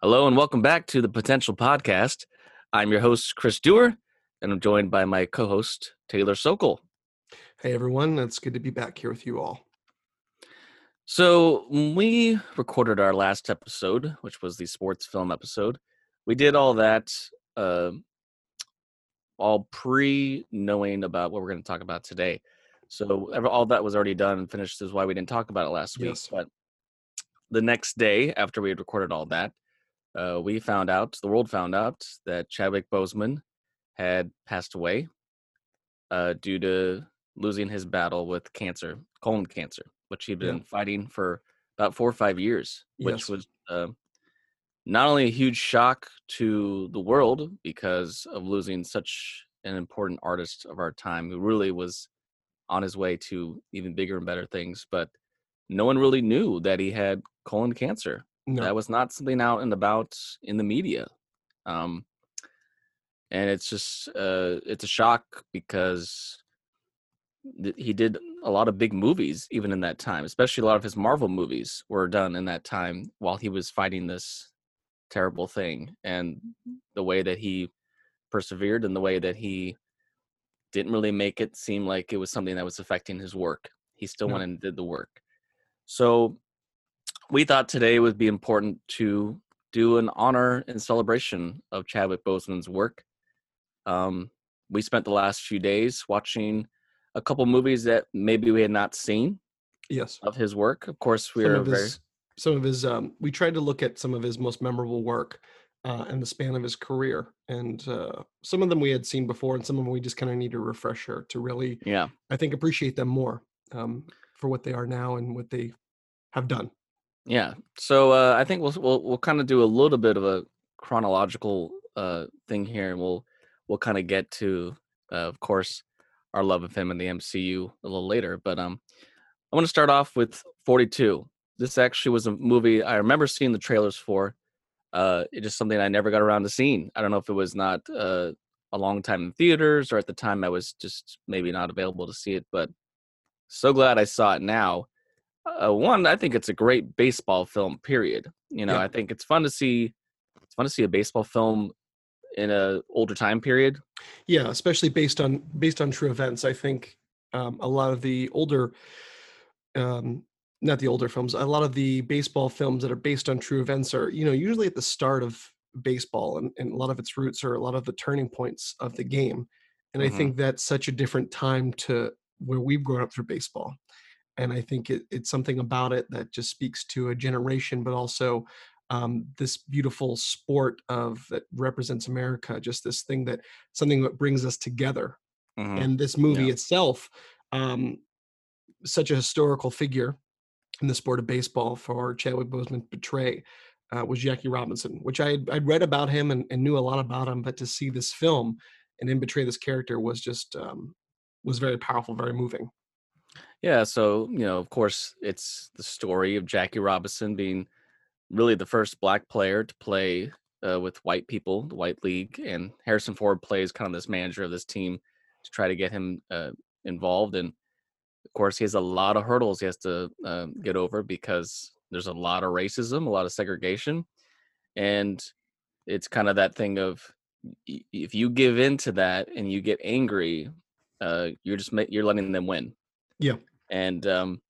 Hello and welcome back to the Potential Podcast. I'm your host, Chris Dewar, and I'm joined by my co host, Taylor Sokol. Hey everyone, it's good to be back here with you all. So, when we recorded our last episode, which was the sports film episode, we did all that uh, all pre knowing about what we're going to talk about today. So, all that was already done and finished, is why we didn't talk about it last week. Yes. But the next day, after we had recorded all that, uh, we found out, the world found out that Chadwick Boseman had passed away uh, due to losing his battle with cancer, colon cancer, which he'd Yeah. been fighting for about four or five years, which Yes. was uh, not only a huge shock to the world because of losing such an important artist of our time who really was on his way to even bigger and better things, but no one really knew that he had colon cancer No, that was not something out and about in the media um and it's just uh it's a shock because he did a lot of big movies even in that time especially a lot of his marvel movies were done in that time while he was fighting this terrible thing and the way that he persevered and the way that he didn't really make it seem like it was something that was affecting his work he still No. went and did the work so we thought today would be important to do an honor and celebration of Chadwick Boseman's work. Um, we spent the last few days watching a couple movies that maybe we had not seen yes. of his work. Of course, we Some are very his, some of his, um, we tried to look at some of his most memorable work uh, in the span of his career, and uh, some of them we had seen before, and some of them we just kind of need a refresher to really, yeah I think, appreciate them more um, for what they are now and what they have done. yeah. So uh, I think we'll we'll we'll kind of do a little bit of a chronological uh, thing here, and we'll we'll kind of get to, uh, of course, our love of him in the MCU a little later. But um, I want to start off with 42. This actually was a movie I remember seeing the trailers for. Uh, it's just something I never got around to seeing. I don't know if it was not uh, a long time in theaters or at the time I was just maybe not available to see it, but so glad I saw it now. Uh, one, I think it's a great baseball film. Period. You know, Yeah. I think it's fun to see. It's fun to see a baseball film in a older time period. Yeah, especially based on based on true events. I think um, a lot of the older, um, not the older films, a lot of the baseball films that are based on true events are, you know, usually at the start of baseball, and, and a lot of its roots are a lot of the turning points of the game. And Mhm. I think that's such a different time to where we've grown up through baseball. And I think it, it's something about it that just speaks to a generation, but also um, this beautiful sport of that represents America. Just this thing that something that brings us together. Mhm. And this movie Yeah. itself, um, such a historical figure in the sport of baseball for Chadwick Boseman to portray uh, was Jackie Robinson, which I had, I'd read about him and, and knew a lot about him, but to see this film and him portray this character was just um, was very powerful, very moving. Yeah, so you know, of course, it's the story of Jackie Robinson being really the first black player to play uh, with white people, the White League, and Harrison Ford plays kind of this manager of this team to try to get him uh, involved. And of course, he has a lot of hurdles he has to uh, get over because there's a lot of racism, a lot of segregation, and it's kind of that thing of if you give in to that and you get angry, uh, you're just you're letting them win Yeah. and um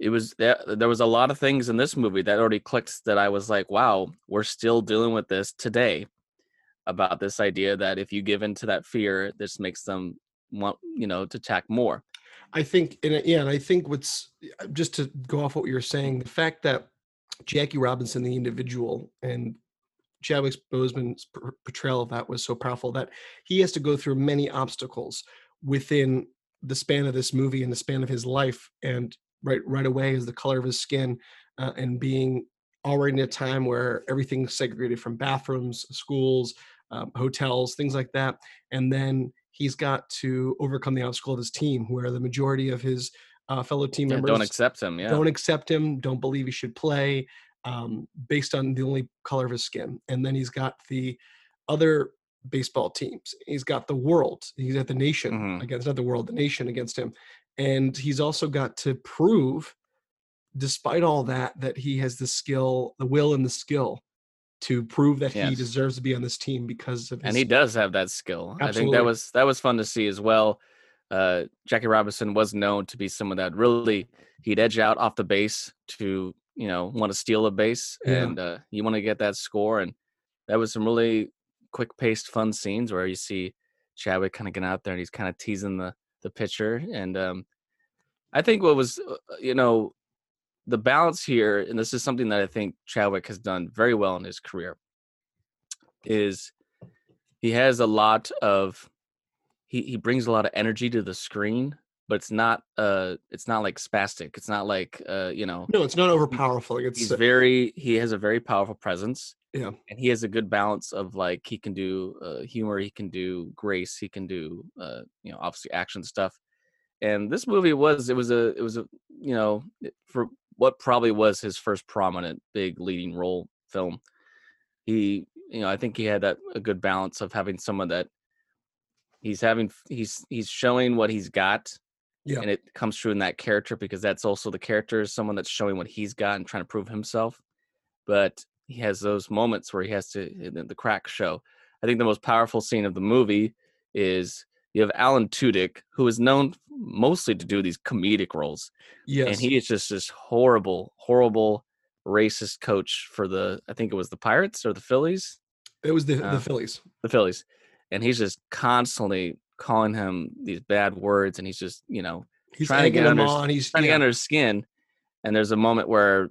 it was there there was a lot of things in this movie that already clicked that i was like wow we're still dealing with this today about this idea that if you give in to that fear this makes them want you know to attack more. I think, and yeah, and I think what's uh, just to go off what you were saying, the fact that Jackie Robinson, the individual, and Chadwick Boseman's portrayal of that was so powerful that he has to go through many obstacles within the span of this movie and the span of his life, and right right away is the color of his skin uh, and being already in a time where everything's segregated from bathrooms, schools, um, hotels, things like that, and then he's got to overcome the obstacle of his team, where the majority of his uh, fellow team Yeah, members don't accept him yeah don't accept him, don't believe he should play. um, based on the only color of his skin. And then he's got the other baseball teams. He's got the world. He's at the nation Mhm. against not the world, the nation against him. And he's also got to prove, despite all that, that he has the skill, the will, and the skill to prove that he deserves to be on this team because of his and he does have that skill. I think that was that was fun to see as well. Uh, Jackie Robinson was known to be someone that really he'd edge out off the base to you know want to steal a base Yeah. and uh, you want to get that score and that was some really quick paced fun scenes where you see Chadwick kind of getting out there and he's kind of teasing the the pitcher and um, I think what was uh, you know the balance here and this is something that I think Chadwick has done very well in his career is he has a lot of he he brings a lot of energy to the screen but it's not uh it's not like spastic it's not like uh you know no, it's not overpowerful. It's he's very he has a very powerful presence Yeah. and he has a good balance of like he can do uh, humor he can do grace he can do uh you know obviously action stuff and this movie was it was a it was a you know for what probably was his first prominent big leading role film he you know i think he had that a good balance of having someone that he's having he's he's showing what he's got Yeah. and it comes true in that character because that's also the character is someone that's showing what he's got and trying to prove himself but he has those moments where he has to the, the crack show i think the most powerful scene of the movie is you have alan tudyk who is known mostly to do these comedic roles yes. and he is just this horrible horrible racist coach for the i think it was the pirates or the phillies it was the, uh, the Phillies. the Phillies, and he's just constantly calling him these bad words, and he's just you know He's trying to get him under- on. He's trying to get under his skin. And there's a moment where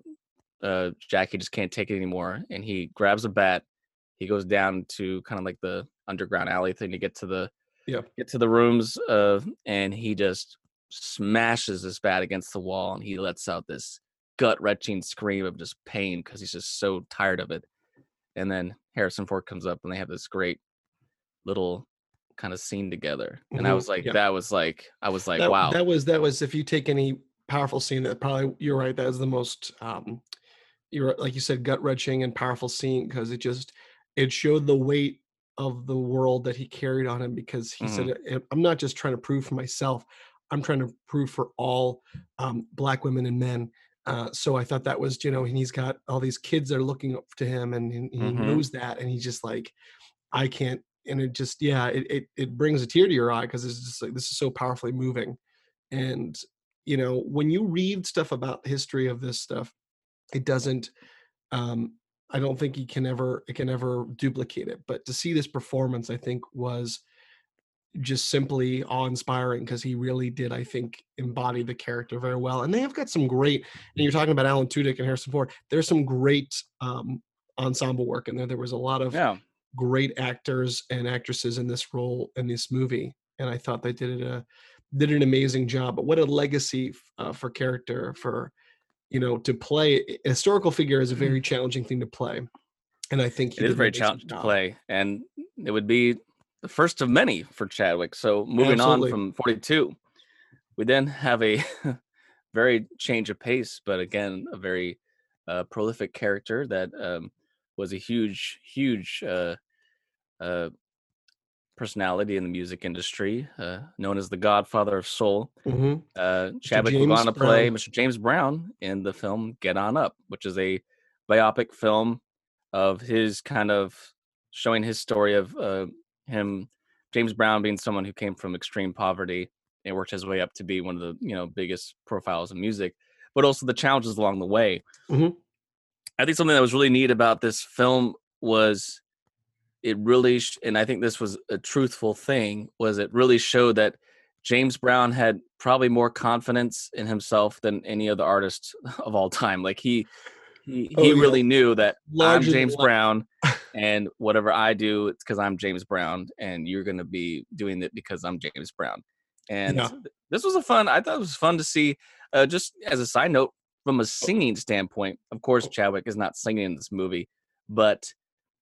uh, Jackie just can't take it anymore, and he grabs a bat. He goes down to kind of like the underground alley thing to get to the Yeah. get to the rooms, uh, and he just smashes this bat against the wall, and he lets out this gut wrenching scream of just pain because he's just so tired of it. And then Harrison Ford comes up, and they have this great little kind of scene together. And I Mhm, was like, yeah. that was like, I was like, that, wow. that was that was if you take any powerful scene that probably you're right that was the most um you're like you said gut wrenching and powerful scene because it just it showed the weight of the world that he carried on him because he said Mm-hmm. "I- i'm not just trying to prove for myself i'm trying to prove for all um, black women and men uh, so i thought that was you know and he's got all these kids that are looking up to him and, he- he Mhm. knows that and he's just like i can't and it just yeah it it, it brings a tear to your eye because it's just like this is so powerfully moving and you know when you read stuff about the history of this stuff it doesn't um i don't think he can ever it can ever duplicate it but to see this performance i think was just simply awe-inspiring because he really did i think embody the character very well and they have got some great and you're talking about alan tudyk and harrison ford there's some great um ensemble work in there there was a lot of yeah. great actors and actresses in this role in this movie and i thought they did it a did an amazing job but what a legacy uh, for character for you know to play a historical figure is a very challenging thing to play and i think. It is very challenging to play, and it would be the first of many for Chadwick. So moving Absolutely. on from 42, we then have a very change of pace, but again, a very uh, prolific character that um, was a huge, huge uh, uh, personality in the music industry, uh, known as the Godfather of Soul. Mhm. Uh, Chadwick would go James to play. Mr. James Brown in the film Get On Up, which is a biopic film of his kind of showing his story of uh, him, James Brown, being someone who came from extreme poverty and worked his way up to be one of the you know biggest profiles in music, but also the challenges along the way. Mhm. I think something that was really neat about this film was it really, sh- and I think this was a truthful thing, was it really showed that James Brown had probably more confidence in himself than any other artist of all time. Like he, he, Oh, he yeah. really knew that I'm James. Brown, and whatever I do, it's because I'm James Brown, and you're going to be doing it because I'm James Brown. And Yeah. this was a fun. I thought it was fun to see. Uh, just as a side note, Oh. from a singing standpoint, of course, Chadwick is not singing in this movie, but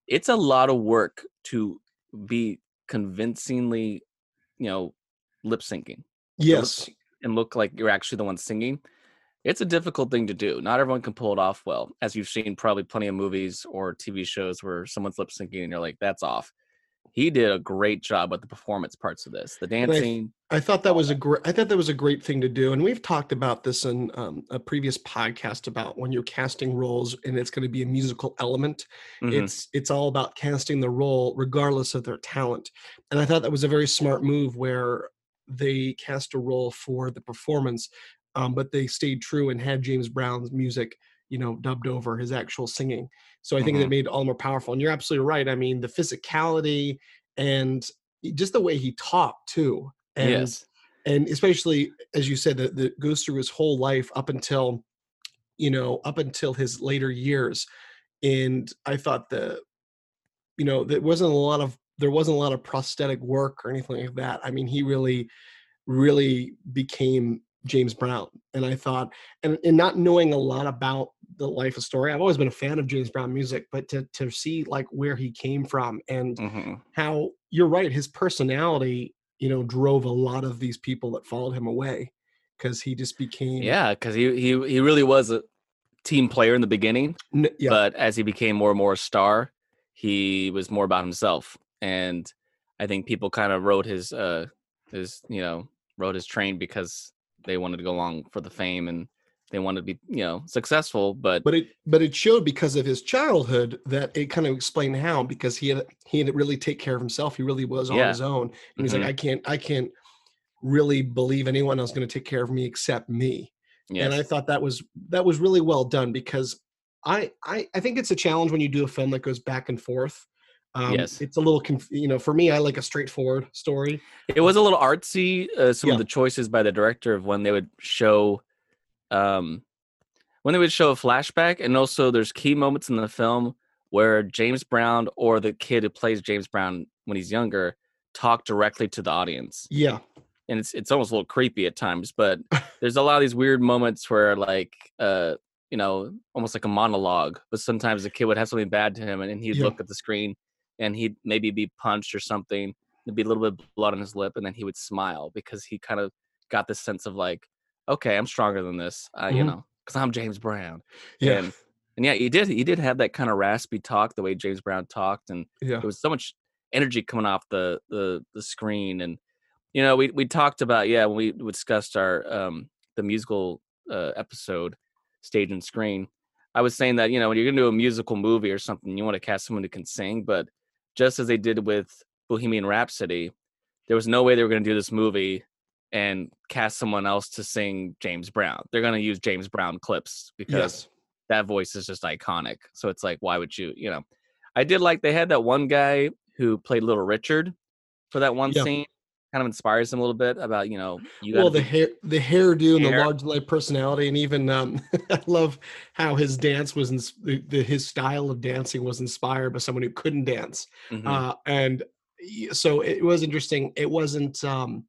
it's a lot of work to be convincingly, you know, lip syncing yes and look like you're actually the one singing. it's a difficult thing to do. Not everyone can pull it off well, as you've seen probably plenty of movies or TV shows where someone's lip syncing and you're like, that's off. He did a great job with the performance parts of this, the dancing. I thought that was a great. I thought that was a great thing to do, and we've talked about this in um, a previous podcast about when you're casting roles and it's going to be a musical element. Mhm. It's it's all about casting the role regardless of their talent, and I thought that was a very smart move where they cast a role for the performance, um, but they stayed true and had James Brown's music, you know, dubbed over his actual singing. So I think that Mhm. made it all more powerful. And you're absolutely right. I mean, the physicality and just the way he talked too and yes. and especially as you said that that goes through his whole life up until you know up until his later years and i thought the you know there wasn't a lot of there wasn't a lot of prosthetic work or anything like that i mean he really really became james brown and i thought and, and not knowing a lot about the life of story i've always been a fan of james brown music but to to see like where he came from and Mhm. how you're right his personality you know drove a lot of these people that followed him away because he just became Yeah, because he, he he really was a team player in the beginning, n- yeah but as he became more and more a star, he was more about himself. And I think people kind of rode his uh his you know rode his train because they wanted to go along for the fame and they wanted to be you know successful. But, but it but it showed because of his childhood that it kind of explained how because he had he had to really take care of himself he really was on Yeah. his own and he's Mhm. like i can't i can't really believe anyone else going to take care of me except me yes, and i thought that was that was really well done because I, I i think it's a challenge when you do a film that goes back and forth um, Yes. it's a little conf- you know for me i like a straightforward story it was a little artsy. Uh, some Yeah. of the choices by the director of when they would show, um, when they would show a flashback, and also there's key moments in the film where James Brown or the kid who plays James Brown when he's younger talk directly to the audience, yeah and it's it's almost a little creepy at times. But there's a lot of these weird moments where like, uh, you know, almost like a monologue. But sometimes the kid would have something bad to him, and, and he'd Yeah. look at the screen, and he'd maybe be punched or something. There'd be a little bit of blood on his lip, and then he would smile because he kind of got this sense of like, okay, I'm stronger than this, uh, you Mhm. know, because I'm James Brown. yeah And and yeah, he did. He did have that kind of raspy talk, the way James Brown talked, and yeah there was so much energy coming off the the the screen. And you know, we we talked about yeah when we discussed our um the musical uh, episode, stage and screen. I was saying that you know when you're gonna do a musical movie or something, you want to cast someone who can sing, but just as they did with Bohemian Rhapsody, there was no way they were gonna do this movie and cast someone else to sing James Brown. They're gonna use James Brown clips because yes that voice is just iconic. So it's like, why would you, you know? I did like they had that one guy who played Little Richard for that one Yeah. scene. Kind of inspires him a little bit about, you know, you well the hair the hairdo and the large light personality and even um i love how his dance was ins- the, his style of dancing was inspired by someone who couldn't dance Mhm. uh and so it was interesting it wasn't um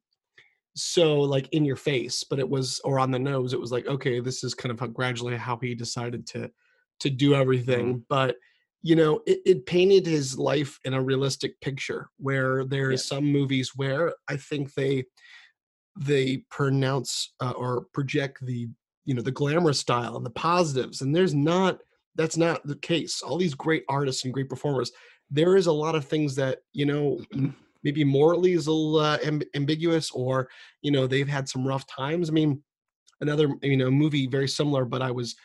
so like in your face but it was or on the nose it was like okay this is kind of how gradually how he decided to to do everything but you know it, it painted his life in a realistic picture where there is Yes. some movies where i think they they pronounce uh, or project the you know the glamorous style and the positives and there's not that's not the case. All these great artists and great performers there is a lot of things that you know m- maybe morally is a little uh, amb- ambiguous or you know they've had some rough times. I mean another you know movie very similar but i was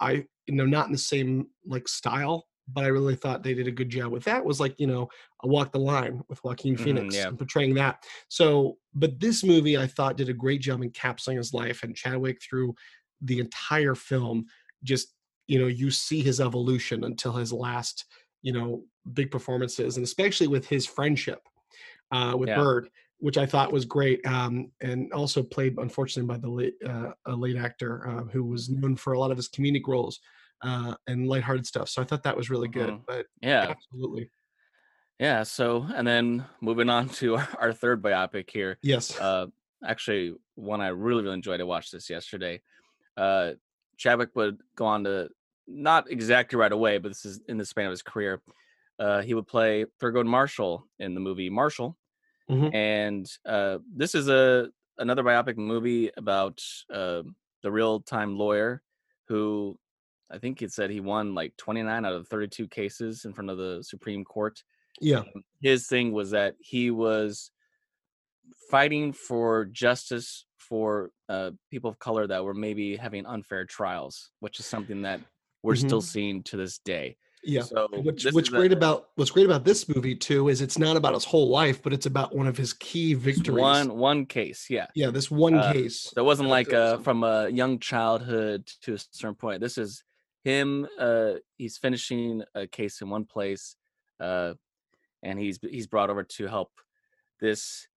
i you know not in the same like style but i really thought they did a good job with that was like you know a walk the line with joaquin phoenix yeah. and portraying that. So but this movie i thought did a great job encapsulating his life and chadwick through the entire film. Just you know you see his evolution until his last you know big performances and especially with his friendship uh, with Yeah. Byrd which i thought was great um, and also played unfortunately by the late uh, a late actor uh, who was known for a lot of his comedic roles uh, and lighthearted stuff so i thought that was really good Mhm. but yeah. absolutely Yeah. So, and then moving on to our, our third biopic here. yes Uh, actually, one I really, really enjoyed. I watched this yesterday. Uh, Chadwick would go on to not exactly right away, but this is in the span of his career. Uh, he would play Thurgood Marshall in the movie Marshall, Mhm. and uh, this is a another biopic movie about uh, the real time lawyer who I think it said he won like 29 out of 32 cases in front of the Supreme Court. Yeah. His thing was that he was fighting for justice for uh, people of color that were maybe having unfair trials, which is something that we're Mhm. still seeing to this day. Yeah. So Which what's is a- great about what's great about this movie too is it's not about his whole life, but it's about one of his key victories. one one case, yeah. yeah, this one uh, case. So it wasn't like uh, from a young childhood to a certain point. This is him. Uh, he's finishing a case in one place, uh, and he's he's brought over to help this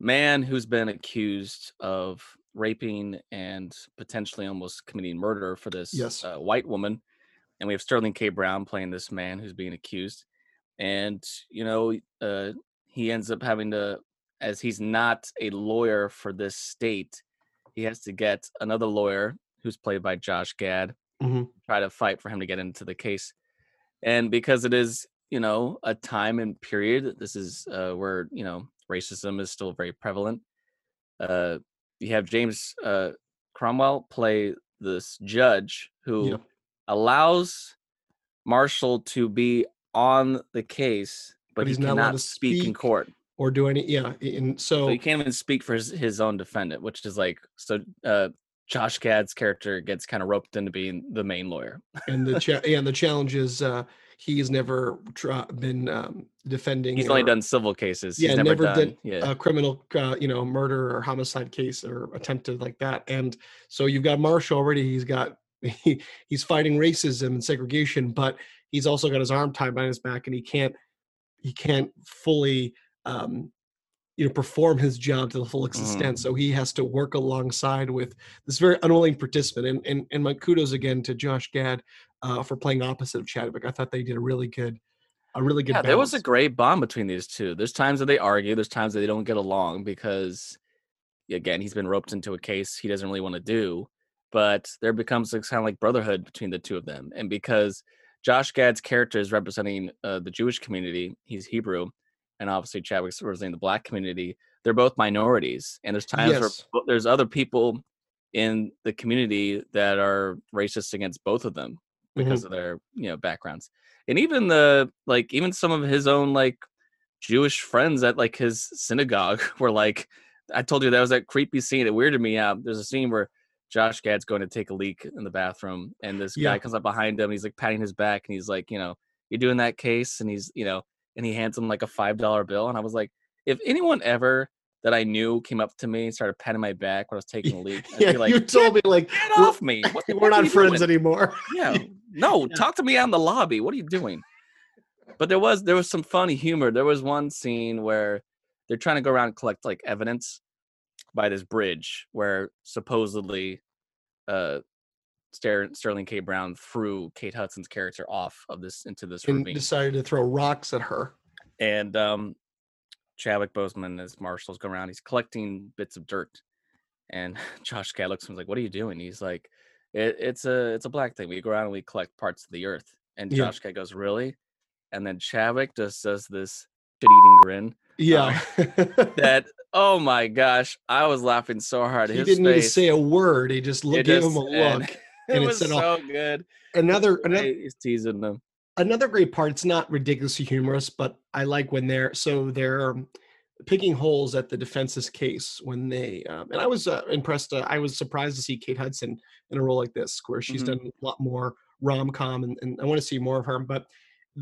man who's been accused of raping and potentially almost committing murder for this Yes. uh, white woman. And we have Sterling K. Brown playing this man who's being accused, and you know uh, he ends up having to, as he's not a lawyer for this state, he has to get another lawyer who's played by Josh Gad Mhm. try to fight for him to get into the case. And because it is, you know, a time and period, this is uh, where, you know, racism is still very prevalent. Uh, you have James uh, Cromwell play this judge who. Allows Marshall to be on the case, but, But he he's not allowed cannot to speak in court. Or do any yeah, and so So he can't even speak for his, his own defendant, which is like so. Uh, Josh Gad's character gets kind of roped into being the main lawyer. and the cha- yeah, and the challenge is uh he's never try- been um defending He's only done civil cases. Yeah, He's never, never done. did yeah. a criminal uh, you know murder or homicide case or attempted like that and so you've got marshall already he's got he, he's fighting racism and segregation but he's also got his arm tied behind his back and he can't he can't fully um you know perform his job to the full extent Mhm. so he has to work alongside with this very unwilling participant and and, and my kudos again to josh gad uh, for playing opposite of chadwick i thought they did a really good a really good yeah, there was a great bond between these two. There's times that they argue. There's times that they don't get along because, again, he's been roped into a case he doesn't really want to do. But there becomes a kind of like brotherhood between the two of them, and because Josh Gad's character is representing uh, the Jewish community, he's Hebrew, and obviously Chadwick's representing the Black community. They're both minorities, and there's times Yes. where there's other people in the community that are racist against both of them because of their you know backgrounds and even the like even some of his own like jewish friends at like his synagogue were like i told you that was that creepy scene it weirded me out there's a scene where josh gad's going to take a leak in the bathroom and this Yeah. guy comes up behind him he's like patting his back and he's like you know you're doing that case and he's you know and he hands him like a five dollar bill and i was like if anyone ever that i knew came up to me and started patting my back when i was taking a leak yeah, be like you told me like get off me what we're not friends doing?" anymore. Yeah. No, Yeah. talk to me out in the lobby. What are you doing? But there was there was some funny humor. There was one scene where they're trying to go around and collect like evidence by this bridge where supposedly uh Ster- Sterling K. Brown threw Kate Hudson's character off of this into this and ravine. decided to throw rocks at her. And um Chadwick Boseman as Marshall's going around, he's collecting bits of dirt. And Josh Gad looks at him like, What are you doing? He's like, it, it's a it's a black thing. We go around and we collect parts of the earth. And Yeah. Josh Gad goes, Really? And then Chadwick just does this shit eating grin. Yeah. That oh my gosh, I was laughing so hard. he His didn't need to say a word. He just looked, gave just- him a and look. it, and it was so all- good. Another another He's teasing them. another great part. It's not ridiculously humorous, but I like when they're so they're um, picking holes at the defense's case when they um, and I was uh, impressed. Uh, I was surprised to see Kate Hudson in a role like this, where she's Mhm. done a lot more rom com, and, and I want to see more of her. But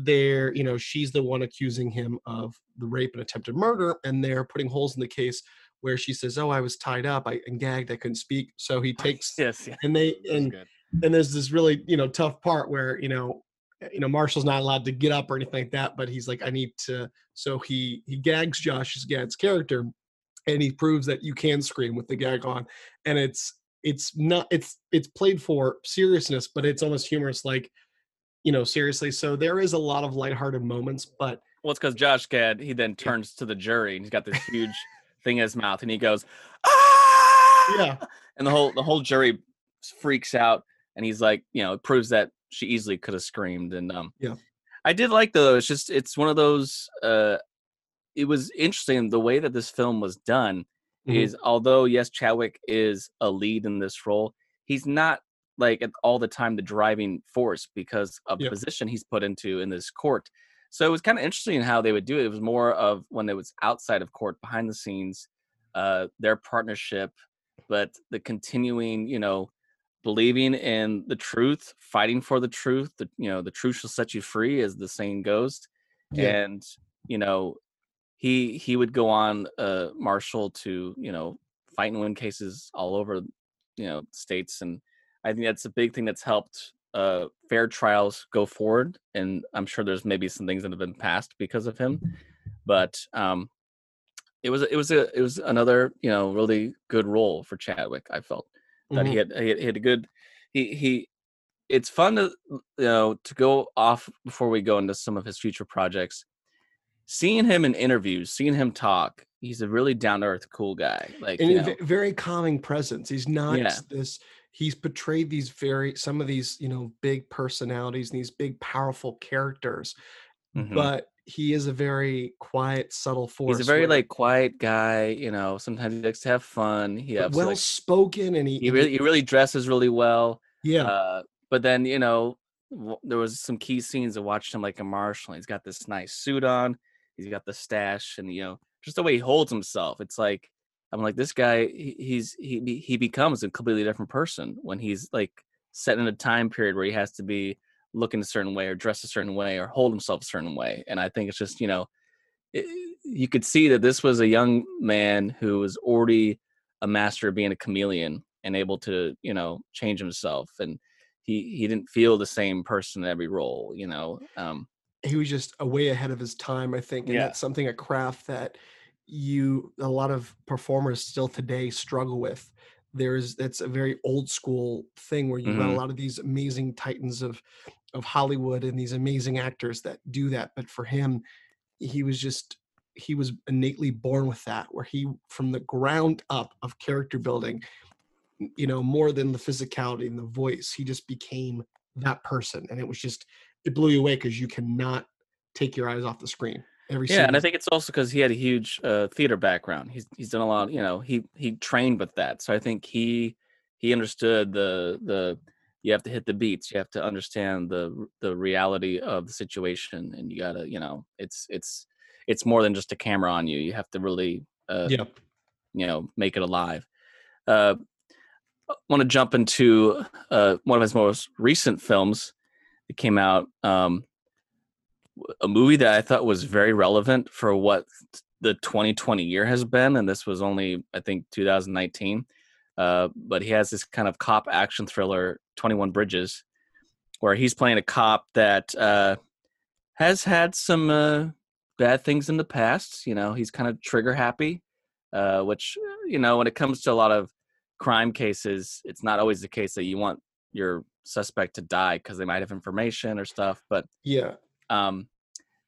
they're you know she's the one accusing him of the rape and attempted murder, and they're putting holes in the case where she says, "Oh, I was tied up, I and gagged, I couldn't speak." So he takes Yes, yeah. and they and and there's this really you know tough part where you know uh, you know marshall's not allowed to get up or anything like that but he's like i need to so he he gags josh's gad's character and he proves that you can scream with the gag on and it's it's not it's it's played for seriousness but it's almost humorous like you know seriously so there is a lot of lighthearted moments but Well, it's because Josh Gad, he then turns to the jury and he's got this huge thing in his mouth and he goes, ah! yeah And the whole the whole jury freaks out and he's like, you know, it proves that she easily could have screamed. And um Yeah. I did like though, it's just it's one of those uh it was interesting the way that this film was done Mhm. is although yes, Chadwick is a lead in this role, he's not like all the time the driving force because of Yep. the position he's put into in this court. So it was kind of interesting how they would do it. It was more of when it was outside of court, behind the scenes, uh, their partnership, but the continuing, you know, believing in the truth, fighting for the truth. The you know, the truth shall set you free, as the saying goes. Yeah. And you know, he he would go on, uh, Marshall to you know fight and win cases all over, you know, states, and I think that's a big thing that's helped uh, fair trials go forward. And I'm sure there's maybe some things that have been passed because of him, but um, it was it was a it was another you know really good role for Chadwick. I felt that Mhm. he had he had, he had a good he he. It's fun to you know to go off before we go into some of his future projects. Seeing him in interviews, seeing him talk, he's a really down to earth, cool guy. Like and you know, ve- very calming presence. He's not Yeah. this. He's portrayed these very some of these you know big personalities and these big powerful characters, mhm. but he is a very quiet, subtle force. he's a very where- like quiet guy. You know, sometimes he likes to have fun. He has well like spoken, and he, he really he really dresses really well. yeah Uh, but then you know, w- there was some key scenes. I watched him like a marshal. He's got this nice suit on. He's got the stash, and you know, just the way he holds himself. It's like I'm like this guy. He, he's he he becomes a completely different person when he's like set in a time period where he has to be looking a certain way or dress a certain way or hold himself a certain way. And I think it's just you know, it, you could see that this was a young man who was already a master of being a chameleon and able to you know change himself and he he didn't feel the same person in every role you know um he was just a way ahead of his time, I think, and Yeah. that's something a craft that you a lot of performers still today struggle with. There's that's a very old school thing where you've got a Mhm. lot of these amazing titans of of Hollywood and these amazing actors that do that, but for him, he was just he was innately born with that where he from the ground up of character building you know more than the physicality and the voice he just became that person and it was just it blew you away because you cannot take your eyes off the screen every yeah and i think it's also because he had a huge uh theater background. He's he's done a lot you know he he trained with that. So i think he he understood the the you have to hit the beats you have to understand the the reality of the situation and you gotta you know it's it's it's more than just a camera on you. You have to really uh yeah you know make it alive. Uh want to jump into uh one of his most recent films that came out um a movie that i thought was very relevant for what the 2020 year has been and this was only i think 2019 uh but he has this kind of cop action thriller 21 bridges where he's playing a cop that uh has had some uh bad things in the past you know he's kind of trigger happy uh, which uh, you know when it comes to a lot of crime cases it's not always the case that you want your suspect to die because they might have information or stuff but yeah um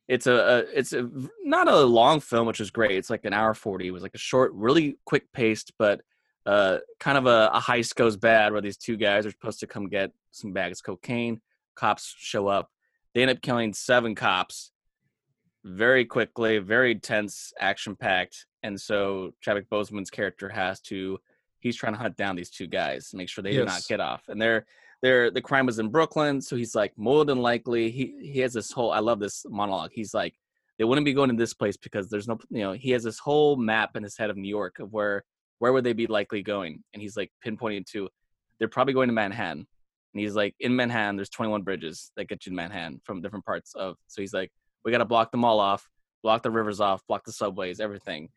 it's a, a it's a not a long film which is great it's like an hour 40 it was like a short really quick paced but uh kind of a, a heist goes bad where these two guys are supposed to come get some bags of cocaine cops show up they end up killing seven cops very quickly very tense action packed and so Chadwick Boseman's character has to he's trying to hunt down these two guys make sure they do not get off and they're they're the crime was in Brooklyn, so he's like more than likely he he has this whole I love this monologue. He's like they wouldn't be going to this place because there's no you know he has this whole map in his head of New York of where where would they be likely going, and he's like pinpointing to they're probably going to Manhattan, and he's like in Manhattan there's 21 bridges that get you to Manhattan from different parts of so he's like we got to block them all off, block the rivers off, block the subways, everything,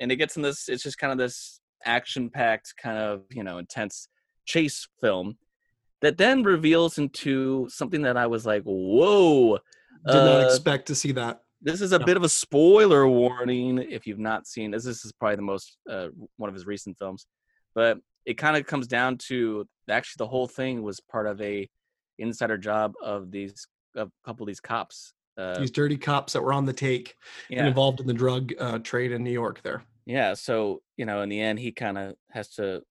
and it gets in this it's just kind of this action packed kind of you know intense chase film that then reveals into something that I was like, whoa. did not uh, expect to see that this is a No. bit of a spoiler warning if you've not seen this. This is probably the most uh, one of his recent films, but it kind of comes down to actually the whole thing was part of a insider job of these a couple of these cops. Uh, these dirty cops that were on the take and involved in the drug uh, trade in new york there yeah. So you know, in the end, he kind of has to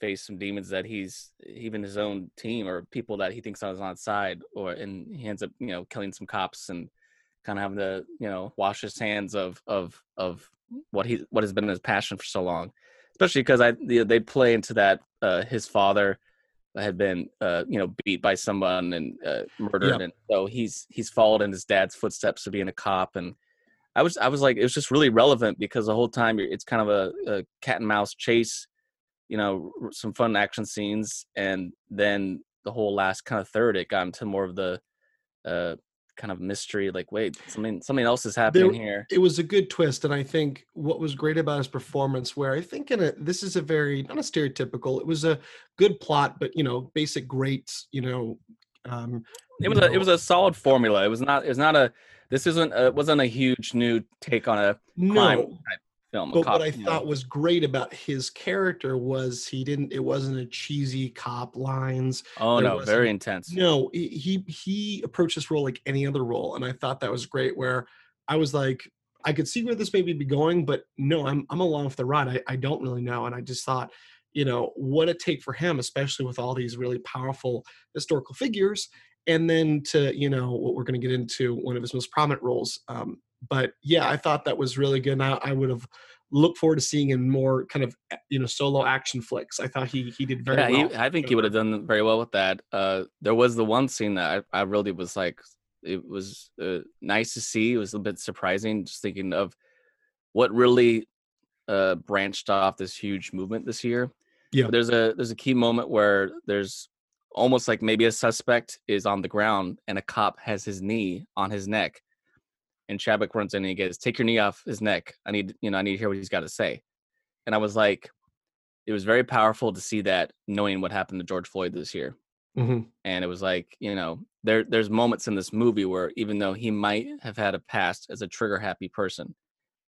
face some demons that he's even his own team or people that he thinks on his side, or and he ends up you know killing some cops and kind of having to you know wash his hands of of of what he what has been his passion for so long especially because i they they play into that uh his father had been uh, you know beat by someone and uh, murdered, and so he's he's followed in his dad's footsteps of being a cop. And I was I was like, it was just really relevant because the whole time it's kind of a, a cat and mouse chase, you know, some fun action scenes, and then the whole last kind of third, it got into more of the uh, kind of mystery like wait something something else is happening there, here. it was a good twist and i think what was great about his performance where i think in a this is a very not a stereotypical it was a good plot but you know basic great you know um it was know, a it was a solid formula it was not it was not a this isn't a, it wasn't a huge new take on a crime no, film. But cop, what I thought know. was great about his character was he didn't. It wasn't a cheesy cop lines. Oh no, very intense. No, he he approached this role like any other role, and I thought that was great. Where I was like, I could see where this maybe be going, but no, I'm I'm along for the ride. I, I don't really know, and I just thought, you know, what it take for him, especially with all these really powerful historical figures, and then to you know what we're going to get into one of his most prominent roles um, but yeah, I thought that was really good. And I, I would have looked forward to seeing him more kind of eh, you know solo action flicks. I thought he he did very yeah, well. He, I think he would have done very well with that. Uh, there was the one scene that I, I really was like, it was uh, nice to see. It was a bit surprising, just thinking of what really uh, branched off this huge movement this year. Yeah, but there's a there's a key moment where there's almost like maybe a suspect is on the ground and a cop has his knee on his neck and Chadwick runs in and he goes, "Take your knee off his neck. I need, you know, I need to hear what he's got to say." And I was like, it was very powerful to see that, knowing what happened to George Floyd this year. Mm-hmm. And it was like, you know, there there's moments in this movie where even though he might have had a past as a trigger happy person,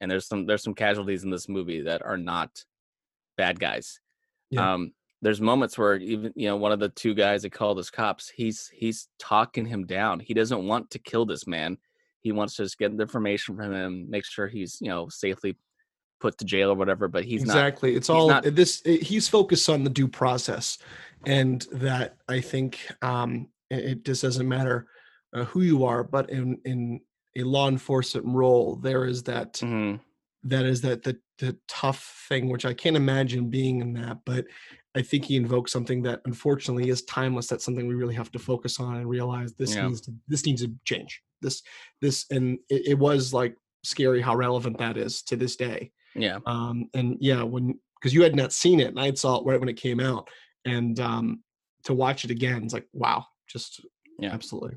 and there's some there's some casualties in this movie that are not bad guys. Yeah. Um, there's moments where even you know one of the two guys that called us cops, he's he's talking him down. He doesn't want to kill this man he wants to just get the information from him, make sure he's you know safely put to jail or whatever. But he's exactly. Not, it's all not, this. He's focused on the due process, and that I think um, it, just doesn't matter uh, who you are, but in in a law enforcement role, there is that. Mm-hmm. that is that the the tough thing, which I can't imagine being in that, but I think he invokes something that unfortunately is timeless. That's something we really have to focus on and realize this yeah. needs to this needs to change. This this and it, it, was like scary how relevant that is to this day. Yeah. Um and yeah when because you had not seen it and i saw it right when it came out. And um to watch it again it's like wow just yeah. absolutely.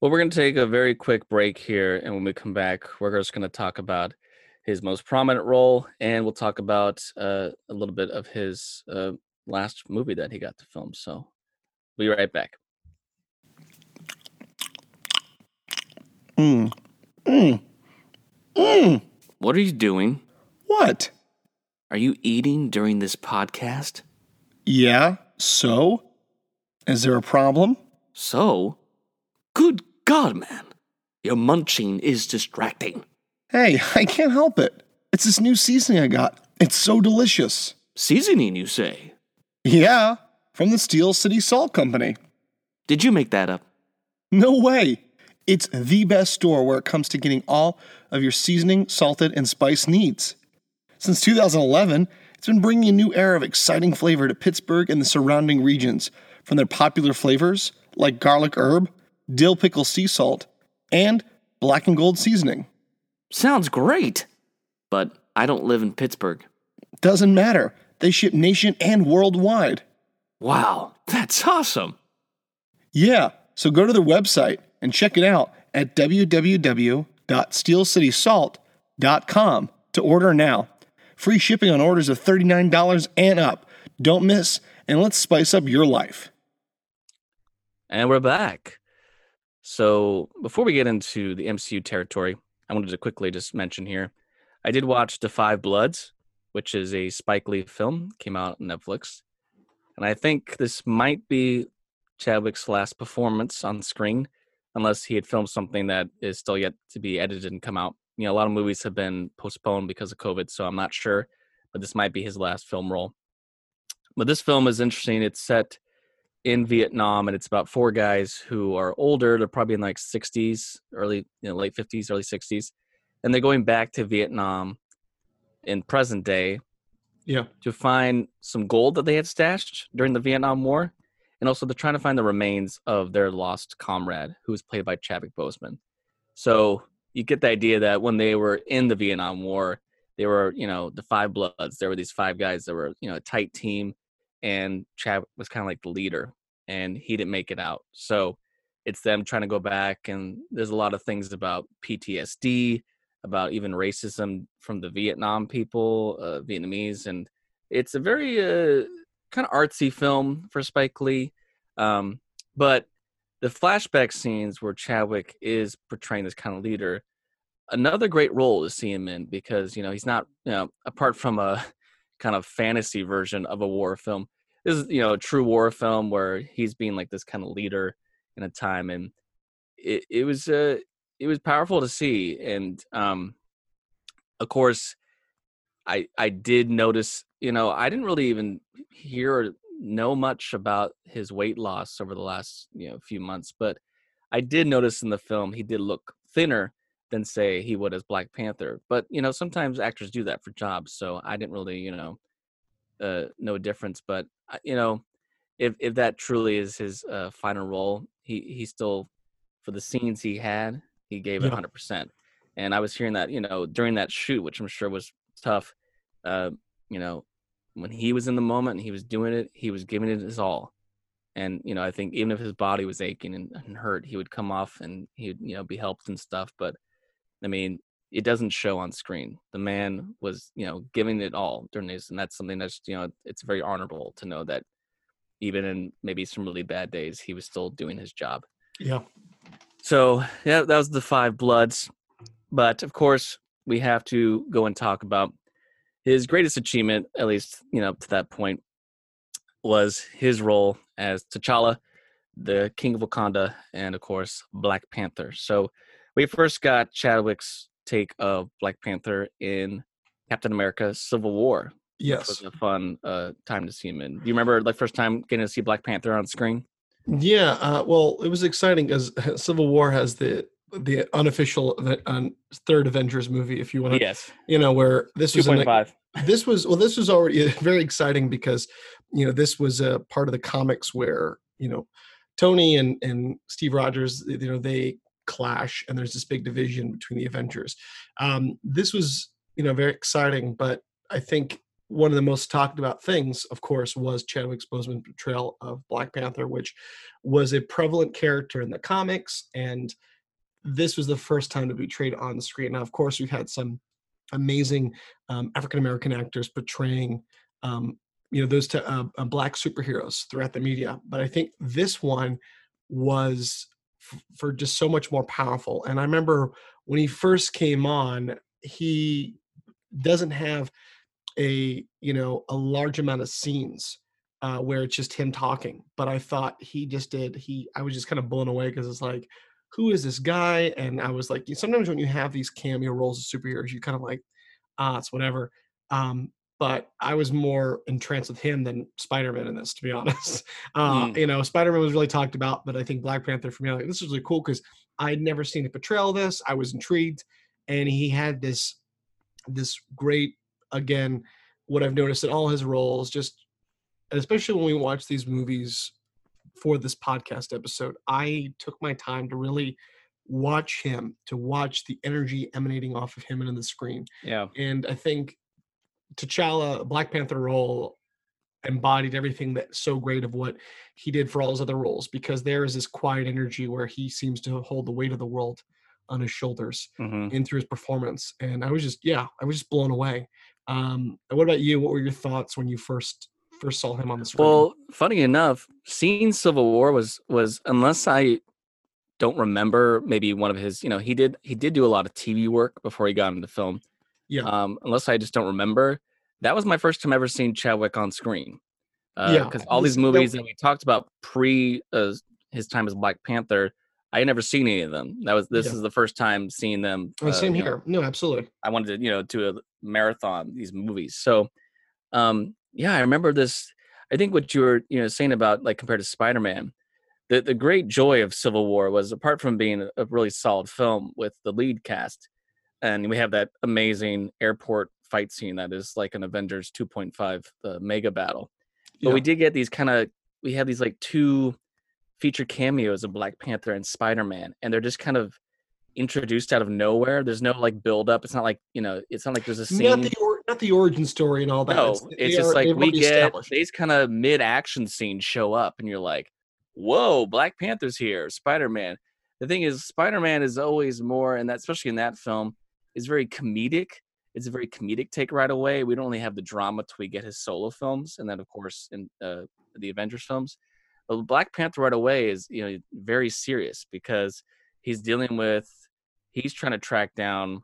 Well we're going to take a very quick break here and when we come back we're just going to talk about his most prominent role and we'll talk about uh, a little bit of his uh, last movie that he got to film so we'll be right back Mm. Mm. Mm. What are you doing? What? Are you eating during this podcast? Yeah, so? Is there a problem? So? Good God, man. Your munching is distracting. Hey, I can't help it. It's this new seasoning I got. It's so delicious. Seasoning, you say? Yeah, from the Steel City Salt Company. Did you make that up? No way. It's the best store where it comes to getting all of your seasoning, salted, and spice needs. Since 2011, it's been bringing a new era of exciting flavor to Pittsburgh and the surrounding regions, from their popular flavors like garlic herb, dill pickle sea salt, and black and gold seasoning. Sounds great, but I don't live in Pittsburgh. Doesn't matter. They ship nation and worldwide. Wow, that's awesome. Yeah, so go to their website and check it out at www.steelcitysalt.com to order now. Free shipping on orders of $39 and up. Don't miss, and let's spice up your life. And we're back. So, before we get into the MCU territory, I wanted to quickly just mention here I did watch The 5 Bloods, which is a Spike Lee film, came out on Netflix. And I think this might be Chadwick's last performance on screen unless he had filmed something that is still yet to be edited and come out. You know, a lot of movies have been postponed because of COVID, so I'm not sure, but this might be his last film role. But this film is interesting. It's set in Vietnam, and it's about four guys who are older. They're probably in like 60s, early, you know, late 50s, early 60s, and they're going back to Vietnam in present day. Yeah. to find some gold that they had stashed during the Vietnam War, and also they're trying to find the remains of their lost comrade, who was played by Chadwick Boseman. So you get the idea that when they were in the Vietnam War, they were, you know, the Five Bloods. There were these five guys that were, you know, a tight team, and Chad was kind of like the leader, and he didn't make it out. So it's them trying to go back, and there's a lot of things about PTSD, about even racism from the Vietnam people, uh, Vietnamese, and it's a very uh, kind of artsy film for Spike Lee. Um, but the flashback scenes where Chadwick is portraying this kind of leader, another great role to see him in because you know he's not you know apart from a kind of fantasy version of a war film. This is you know a true war film where he's being like this kind of leader in a time, and it it was uh it was powerful to see, and um, of course, I I did notice you know I didn't really even hear or know much about his weight loss over the last you know few months, but I did notice in the film he did look thinner than say he would as Black Panther. But you know, sometimes actors do that for jobs, so I didn't really, you know, uh, know a difference. But uh, you know, if if that truly is his uh, final role, he he still for the scenes he had, he gave it Yeah. hundred percent. And I was hearing that, you know, during that shoot, which I'm sure was tough. Uh, you know, when he was in the moment and he was doing it, he was giving it his all. And you know, I think even if his body was aching and, and hurt, he would come off and he'd you know be helped and stuff. But I mean, it doesn't show on screen. The man was, you know, giving it all during this, and that's something that's, you know, it's very honorable to know that even in maybe some really bad days, he was still doing his job. Yeah. So yeah, that was the five bloods. But of course, we have to go and talk about his greatest achievement, at least you know to that point, was his role as T'Challa, the King of Wakanda, and of course Black Panther. So we first got Chadwick's take of Black Panther in Captain America: Civil War. Yes. was a fun uh, time to see him in. Do you remember like first time getting to see Black Panther on screen? Yeah. Uh, well, it was exciting because Civil War has the the unofficial um, third Avengers movie, if you want to, Yes, you know, where this was an, point five. this was well this was already very exciting because you know this was a part of the comics where you know tony and and steve rogers you know they clash and there's this big division between the avengers um this was you know very exciting but i think one of the most talked about things of course was chadwick boseman's portrayal of black panther which was a prevalent character in the comics and this was the first time to be portrayed on the screen now of course we've had some amazing um, African American actors portraying, um, you know, those t- uh, uh, black superheroes throughout the media. But I think this one was for just so much more powerful. And I remember when he first came on, he doesn't have a you know a large amount of scenes uh, where it's just him talking. But I thought he just did. He I was just kind of blown away because it's like. Who is this guy? And I was like, sometimes when you have these cameo roles of superheroes, you kind of like, ah, it's whatever. Um, but I was more entranced with him than Spider-Man in this, to be honest. Uh, Mm. You know, Spider-Man was really talked about, but I think Black Panther for me, like this was really cool because I had never seen a portrayal of this. I was intrigued, and he had this this great again. What I've noticed in all his roles, just especially when we watch these movies for this podcast episode, I took my time to really watch him, to watch the energy emanating off of him and in the screen. Yeah. And I think T'Challa, Black Panther role, embodied everything that's so great of what he did for all his other roles because there is this quiet energy where he seems to hold the weight of the world on his shoulders hmm in through his performance. And I was just, yeah, I was just blown away. Um, and what about you? What were your thoughts when you first first saw him on the screen? Well, funny enough, seeing Civil War was was unless I don't remember maybe one of his, you know, he did he did do a lot of TV work before he got into film. Yeah. Um, unless I just don't remember, that was my first time ever seeing Chadwick on screen. Uh, Yeah, because all these movies that we talked about pre uh, his time as Black Panther, I had never seen any of them. That was this Yeah. is the first time seeing them. Oh, uh, same you know, here. No, absolutely. I wanted to, you know, do a marathon these movies. So, um, yeah, I remember this. I think what you were, you know, saying about like compared to Spider Man, the the great joy of Civil War was apart from being a, a really solid film with the lead cast, and we have that amazing airport fight scene that is like an Avengers 2.5 uh, mega battle. But Yeah. we did get these kind of we have these like two feature cameos of Black Panther and Spider Man, and they're just kind of introduced out of nowhere. There's no like build up. It's not like you know. It's not like there's a scene. not the or, not the origin story and all that. No, they it's just are- like we get these kind of mid-action scenes show up, and you're like, "Whoa, Black Panther's here!" Spider-Man. The thing is, Spider-Man is always more, and that especially in that film, is very comedic. It's a very comedic take right away. We don't really have the drama till we get his solo films, and then of course in uh, the Avengers films. But Black Panther right away is you know very serious because he's dealing with he's trying to track down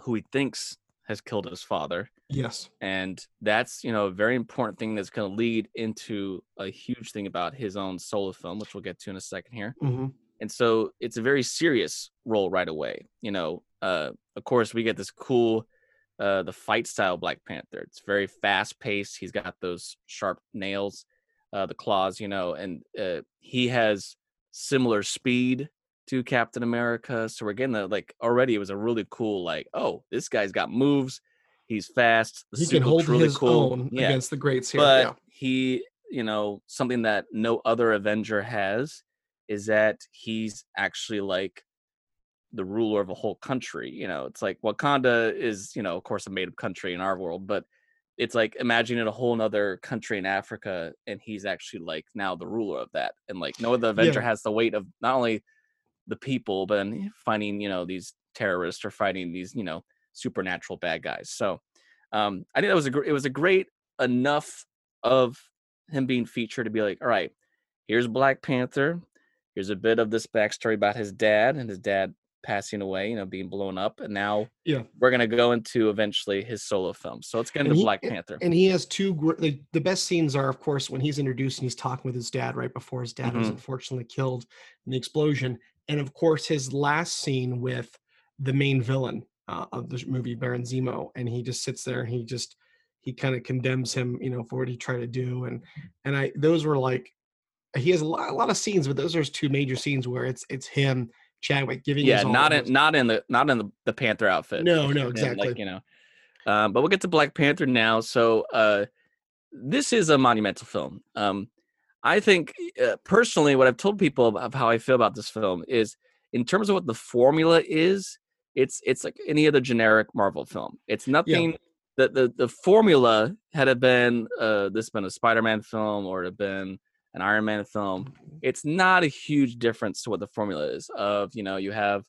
who he thinks has killed his father yes. and that's you know a very important thing that's going to lead into a huge thing about his own solo film which we'll get to in a second here hmm and so it's a very serious role right away you know uh of course we get this cool uh the fight style black panther. It's very fast paced. He's got those sharp nails uh the claws you know and uh he has similar speed to captain america. So we're getting the like already it was a really cool like oh this guy's got moves. He's fast the He can hold really his cool. own yeah. against the greats here. but yeah. he you know something that no other avenger has is that he's actually like the ruler of a whole country you know it's like wakanda is you know of course a made up country in our world but it's like imagining a whole nother country in africa and he's actually like now the ruler of that and like no other avenger Yeah. has the weight of not only the people but then fighting you know these terrorists or fighting these you know supernatural bad guys so um i think that was a gr- it was a great enough of him being featured to be like all right here's black panther here's a bit of this backstory about his dad and his dad passing away you know being blown up and now Yeah. we're going to go into eventually his solo film so let's get And into black panther And he has two. gr- The, the best scenes are, of course, when he's introduced and he's talking with his dad right before his dad was Mhm. unfortunately killed in the explosion, and of course his last scene with the main villain uh, of the movie, Baron Zemo, and he just sits there and he just he kind of condemns him, you know, for what he tried to do, and and I those were like he has a lot, a lot of scenes, but those are his two major scenes where it's it's him Chadwick giving yeah not in not in the not in the, the panther outfit no no exactly like you know. Um but we'll get to black panther now. So uh this is a monumental film. Um i think uh, personally what i've told people of how i feel about this film is in terms of what the formula is it's it's like any other generic marvel film. It's nothing the, the the formula had it been uh this been a spider-man film or it had been an iron man film it's not a huge difference to what the formula is of you know you have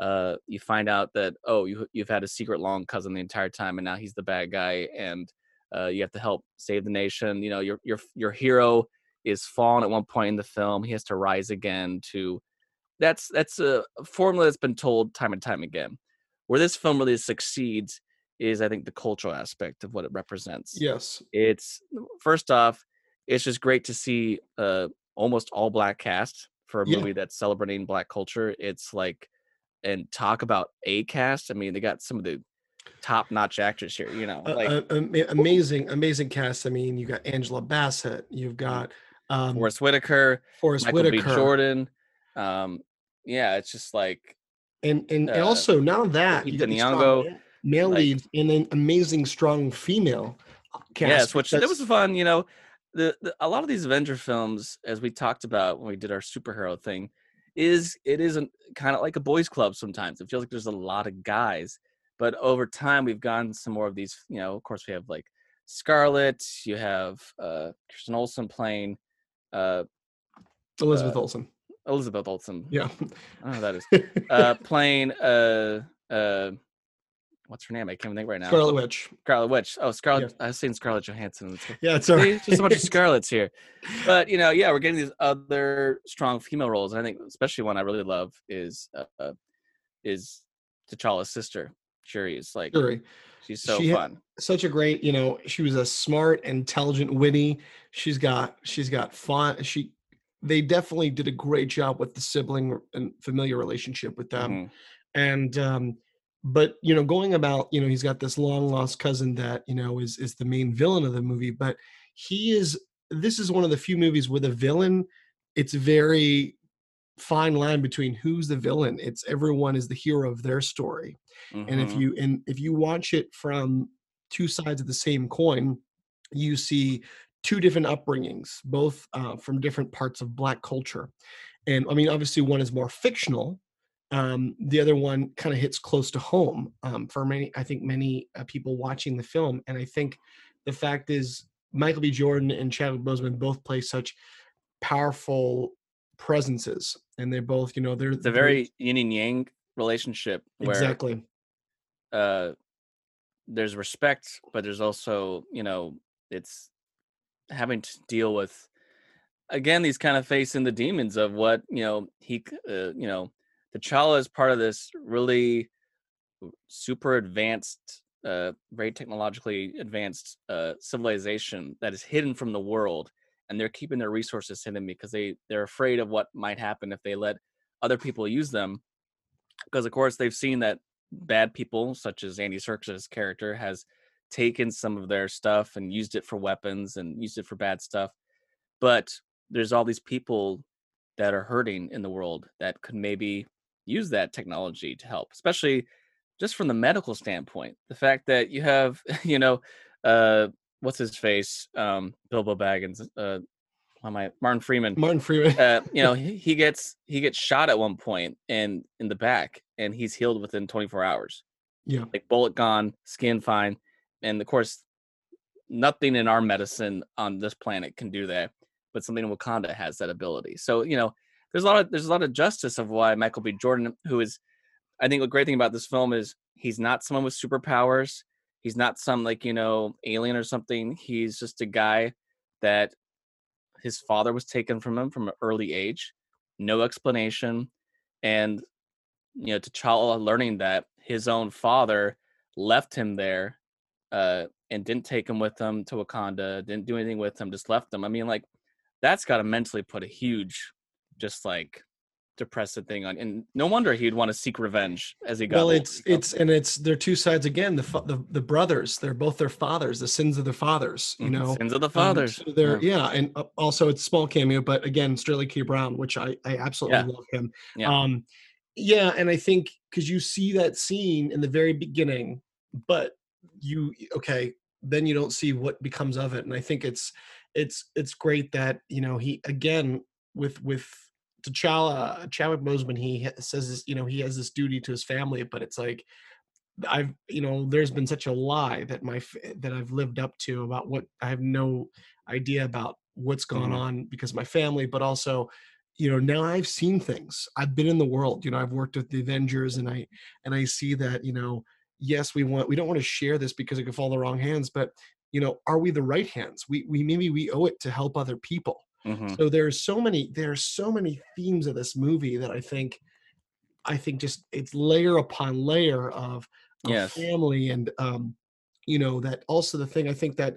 uh you find out that oh you you've had a secret long cousin the entire time and now he's the bad guy and uh you have to help save the nation. You know your your your hero is fallen at one point in the film. He has to rise again to that's that's a formula that's been told time and time again. Where this film really succeeds is i think the cultural aspect of what it represents. Yes. It's first off it's just great to see uh almost all black cast for a Yeah. movie that's celebrating black culture it's like and talk about a cast i mean they got some of the top notch actors here you know Uh, like uh, ama- amazing, amazing cast. I mean, you got Angela Bassett, you've got um, forrest whitaker Forrest michael b Whitaker, jordan um yeah it's just like and and, and uh, also only that, you got these Nyong'o, male like- leads and an amazing, strong female uh, cast. yes which that was fun you know the, the a lot of these avenger films as we talked about when we did our superhero thing is it isn't kind of like a boys club sometimes it feels like there's a lot of guys but over time we've gotten some more of these you know of course we have like Scarlett. you have uh kristen olsen playing uh Elizabeth uh, Olsen. elizabeth olsen Yeah, i don't know who that is uh playing uh uh what's her name i can't think right now Scarlet Witch. scarlet witch oh scarlet i was saying scarlett johansson Yeah, it's all right. just a bunch of Scarlets here. But you know, yeah, we're getting these other strong female roles, and I think especially one I really love is uh, uh, is T'Challa's sister. Shuri is like Shuri. she's so She fun. such a great you know she was a smart intelligent witty she's got she's got fun she they definitely did a great job with the sibling and familiar relationship with them Mhm. and um but you know going about you know he's got this long lost cousin that you know is is the main villain of the movie but he is this is one of the few movies where the villain it's very fine line between who's the villain. It's everyone is the hero of their story. And if Mhm. you and if you watch it from two sides of the same coin, you see two different upbringings, both uh, from different parts of Black culture. And I mean, obviously, one is more fictional. Um, the other one kind of hits close to home um, for many. I think many uh, people watching the film, and I think the fact is Michael B. Jordan and Chadwick Boseman both play such powerful presences, and they're both, you know, they're a very yin and yang relationship where exactly uh there's respect but there's also you know it's having to deal with again these kind of facing the demons of what you know he uh, you know T'Challa is part of this really super advanced uh very technologically advanced uh civilization that is hidden from the world and they're keeping their resources hidden because they they're afraid of what might happen if they let other people use them. Because of course they've seen that bad people such as Andy Serkis' character has taken some of their stuff and used it for weapons and used it for bad stuff but there's all these people that are hurting in the world that could maybe use that technology to help especially just from the medical standpoint the fact that you have you know uh what's his face um Bilbo Baggins uh why am I Martin Freeman Martin Freeman. uh, you know, he, he gets he gets shot at one point and in the back, and he's healed within 24 hours. yeah, Like bullet gone, skin fine, and of course, nothing in our medicine on this planet can do that. But something in Wakanda has that ability. So you know, there's a lot of there's a lot of justice of why Michael B. Jordan, who is, I think, the great thing about this film is he's not someone with superpowers. He's not some like you know alien or something. He's just a guy that his father was taken from him from an early age, no explanation, and you know T'Challa learning that his own father left him there, uh, and didn't take him with him to Wakanda, didn't do anything with him, just left him. I mean, like that's got to mentally put a huge, just like depressive thing on, and no wonder he'd want to seek revenge as he got. well, it's know? it's and it's they're two sides again. The the the brothers, they're both their fathers, the sins of their fathers. You Mhm. know, sins of the Um, fathers. so they're yeah. yeah, and uh, also it's small cameo, but again, Sterling K. Brown, which I I absolutely Yeah. love him. Yeah. Um, yeah, and I think because you see that scene in the very beginning, but you okay, then you don't see what becomes of it, and I think it's it's it's great that you know he again with with T'Challa, Chadwick Boseman, he says this, you know, he has this duty to his family, but it's like I've, you know, there's been such a lie that my that I've lived up to about what I have no idea about what's gone Mhm. on because of my family, but also, you know, now I've seen things. I've been in the world. You know, I've worked with the Avengers, and I and I see that, you know, yes, we want we don't want to share this because it could fall in the wrong hands, but you know, are we the right hands? We we maybe we owe it to help other people Mhm. so there's so many there's so many themes of this movie that i think i think just it's layer upon layer of, of Yes. family and um you know that also the thing i think that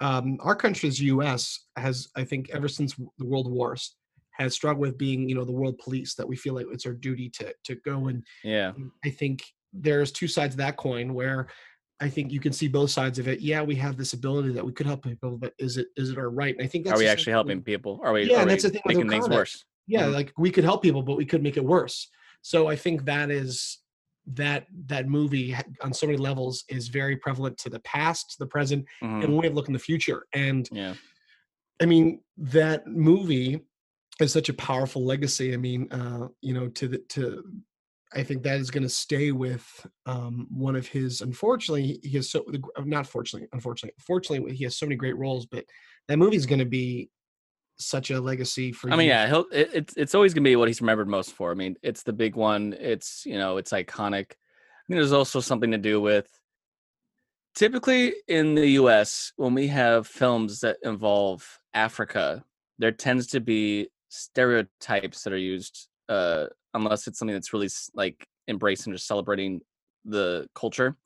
um our country's us has i think ever since the world wars has struggled with being you know the world police that we feel like it's our duty to to go and Yeah. and I think there's two sides of that coin where I think you can see both sides of it. Yeah, we have this ability that we could help people, but is it is it our right? And I think that's Are we actually helping people? Are we? Yeah, are and that's we the thing making things worse? Yeah, Mhm. like we could help people, but we could make it worse. So I think that is that that movie on so many levels is very prevalent to the past, the present, Mhm. and way of looking the future. And Yeah. I mean, that movie is such a powerful legacy. I mean, uh, you know, to the to I think that is going to stay with um, one of his. Unfortunately, he has so not fortunately, unfortunately, fortunately, he has so many great roles. But that movie is going to be such a legacy for. I mean, yeah, he'll. It, it's it's always gonna be what he's remembered most for. I mean, it's the big one. It's you know, it's iconic. I mean, there's also something to do with. Typically, in the U.S., when we have films that involve Africa, there tends to be stereotypes that are used, uh, unless it's something that's really like embracing or celebrating the culture.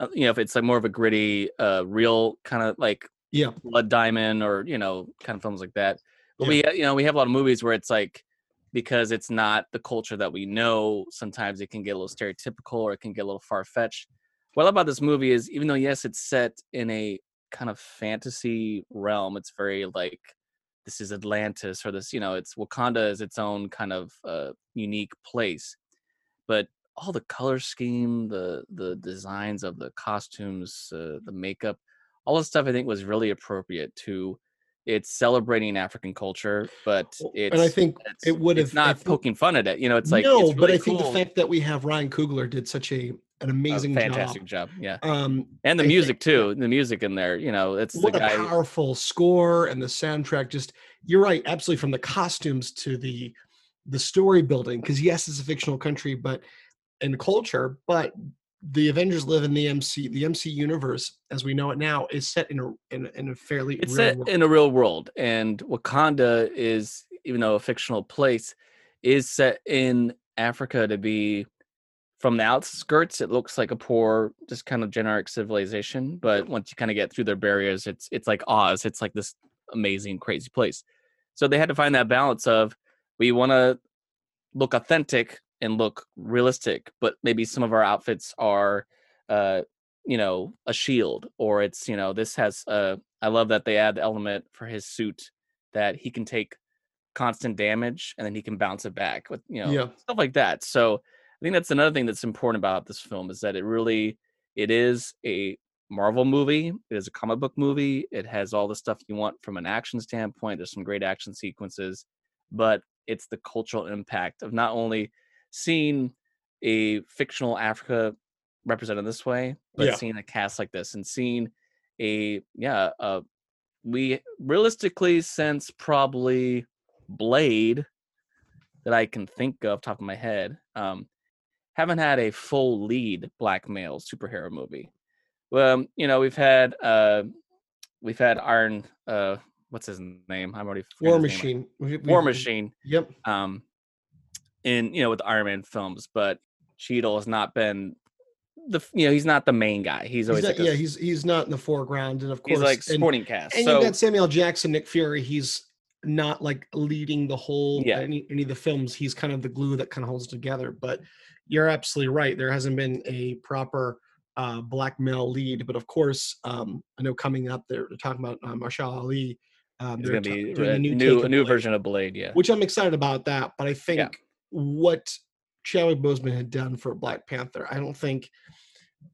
Uh, you know, if it's like more of a gritty, uh, real kind of like Yeah, Blood Diamond or you know kind of films like that. But Yeah. we uh, you know we have a lot of movies where it's like because it's not the culture that we know. Sometimes it can get a little stereotypical or it can get a little far fetched. What I love about this movie is even though yes it's set in a kind of fantasy realm, it's very like this is Atlantis or this, you know, it's Wakanda is its own kind of uh, unique place. But all the color scheme, the the designs of the costumes, uh, the makeup, all this stuff I think was really appropriate to it's celebrating African culture, but it's and I think it's, it would have not think- poking fun at it. You know, it's like no, it's but really I think the fact that we have Ryan Coogler did such a an a amazing fantastic job. job. Yeah, Um, and the I music too. The music in there, you know, it's what the guy. a powerful score and the soundtrack. Just you're right, absolutely from the costumes to the the story building. Because yes, it's a fictional country, but and culture, but the Avengers live in the MC the MC universe as we know it now is set in a in, a- in a fairly it's real set world. in a real world and wakanda is even though a fictional place is set in africa to be from the outskirts it looks like a poor just kind of generic civilization but once you kind of get through their barriers it's it's like oz it's like this amazing crazy place so they had to find that balance of we want to look authentic and look realistic but maybe some of our outfits are uh you know a shield or it's you know this has uh i love that they add the element for his suit that he can take constant damage and then he can bounce it back with you know Yeah. stuff like that so i think that's another thing that's important about this film is that it really it is a marvel movie it is a comic book movie it has all the stuff you want from an action standpoint there's some great action sequences but it's the cultural impact of not only seeing a fictional africa represented this way but Yeah. seeing a cast like this and seeing a yeah uh we realistically since probably blade that i can think of top of my head um haven't had a full lead black male superhero movie well you know we've had uh we've had iron uh what's his name i'm already War forgetting his name. Machine. We- we- war machine Yep. um in you know with Iron Man films, but Cheadle has not been the you know he's not the main guy. He's He's always not, like a yeah, he's he's not in the foreground, and of course, he's like and- sporting cast. And so you've got Samuel Jackson, Nick Fury. He's not like leading the whole Yeah. any, any of the films. He's kind of the glue that kind of holds together. But you're absolutely right. There hasn't been a proper uh, black male lead. But of course, um, I know coming up, they're, talking about uh, Mahershala Ali. Um, it's gonna be doing a new new, a new Blade, version of Blade. Yeah, which I'm excited about that. But I think what Chadwick Boseman had done for Black Panther, I don't think.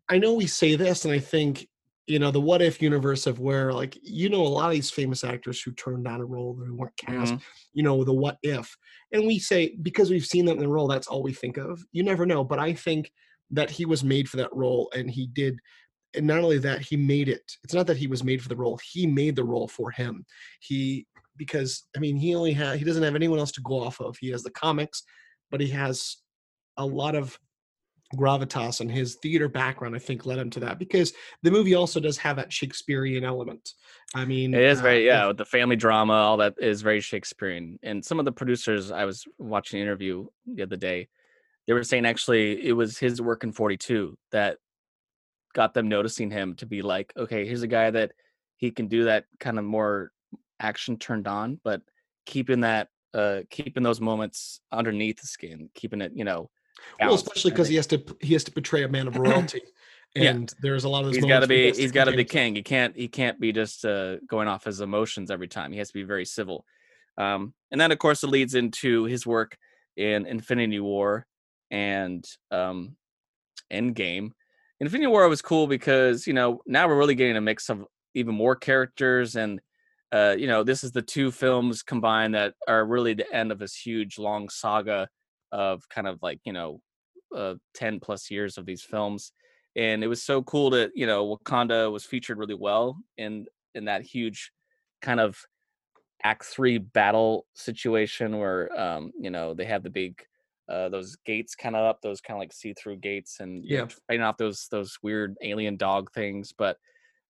I know we say this, and I think you know the what if universe of where like you know a lot of these famous actors who turned down a role who weren't cast Mhm. you know the what if and we say because we've seen them in the role that's all we think of. You never know but i think that he was made for that role and he did and not only that he made it it's not that he was made for the role he made the role for him. He because i mean he only had he doesn't have anyone else to go off of. He has the comics but he has a lot of gravitas and his theater background i think led him to that because the movie also does have that shakespearean element i mean it is uh, very with- yeah with the family drama, all that is very Shakespearean. And some of the producers I was watching an interview the other day, they were saying actually it was his work in 42 that got them noticing him to be like, okay, here's a guy that he can do that kind of more action turned on, but keeping that uh keeping those moments underneath the skin, keeping it, you know, well especially because he has to he has to portray a man of royalty Yeah. and there's a lot of those he's got to moments where he be he's got to be king. He can't he can't be just uh going off his emotions every time. He has to be very civil. Um and then of course it leads into his work in infinity war and um endgame. Infinity war was cool because you know now we're really getting a mix of even more characters and uh you know this is the two films combined that are really the end of this huge long saga of kind of like you know uh 10 plus years of these films and it was so cool that you know wakanda was featured really well in in that huge kind of act three battle situation where um you know they have the big uh those gates kind of up those kind of like see-through gates and Yeah. fighting off those those weird alien dog things but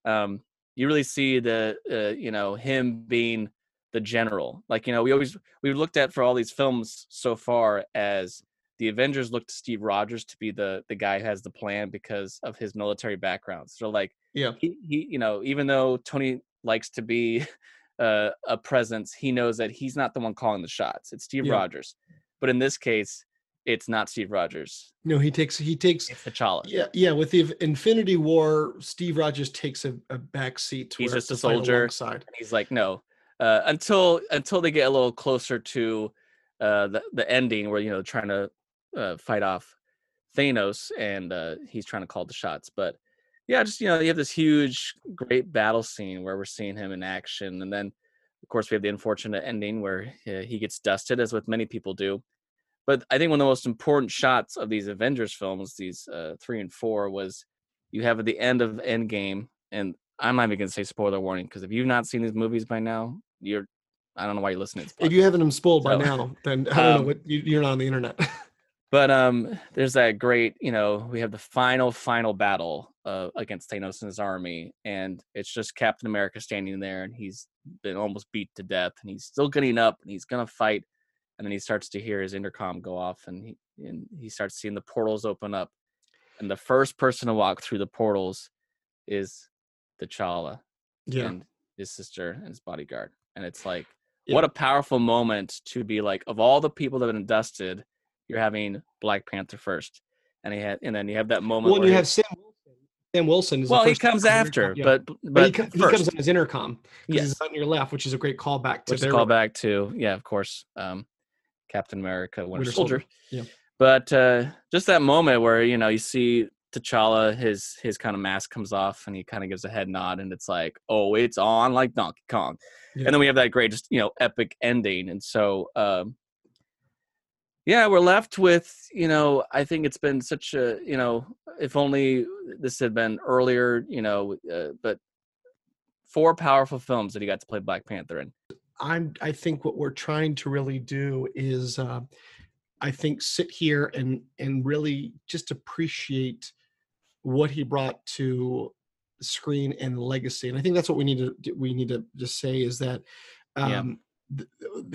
um you really see the uh, you know him being the general like you know we always we've looked at for all these films so far as the Avengers look to Steve Rogers to be the the guy who has the plan because of his military background. So like yeah he, he you know even though Tony likes to be uh, a presence, he knows that he's not the one calling the shots. It's Steve Yeah. Rogers. But in this case, it's not Steve Rogers. no he takes he takes It's T'Challa. yeah yeah with the infinity war steve rogers takes a, a back seat to He's just a soldier. And he's like, no. Uh, until until they get a little closer to uh, the the ending, where you know trying to uh, fight off Thanos, and uh, he's trying to call the shots. But yeah, just you know, you have this huge, great battle scene where we're seeing him in action, and then of course we have the unfortunate ending where uh, he gets dusted, as with many people do. But I think one of the most important shots of these Avengers films, these uh, three and four, was you have at the end of Endgame, and I'm not even gonna say spoiler warning because if you've not seen these movies by now, you're I don't know why you're listening. If you haven't them spoiled by now, then I don't know um, what you, you're not on the internet. But um, there's that great, you know, we have the final, final battle uh, against Thanos and his army, and it's just Captain America standing there, and he's been almost beat to death, and he's still getting up, and he's gonna fight, and then he starts to hear his intercom go off, and he and he starts seeing the portals open up, and the first person to walk through the portals is the T'Challa yeah. and his sister and his bodyguard, and it's like, Yeah. what a powerful moment to be like, of all the people that have been dusted, you're having Black Panther first, and he had, and then you have that moment. Well, where you have Sam Wilson. Sam Wilson is the well, he comes after, intercom, yeah. but but, but he, co- he comes on his intercom Yes. he's on your left, which is a great callback to which their called back to yeah, of course, um, Captain America, Winter, Winter Soldier. Soldier, yeah. But uh, just that moment where you know you see T'Challa, his his kind of mask comes off, and he kind of gives a head nod, and it's like, oh, it's on like Donkey Kong. Yeah. And then we have that great, just you know, epic ending, and so. Um, yeah, we're left with, you know, I think it's been such a, you know, if only this had been earlier, you know, uh, but four powerful films that he got to play Black Panther in. I'm I think what we're trying to really do is uh, I think sit here and and really just appreciate what he brought to screen and legacy. And I think that's what we need to we need to just say is that Yeah. um, th-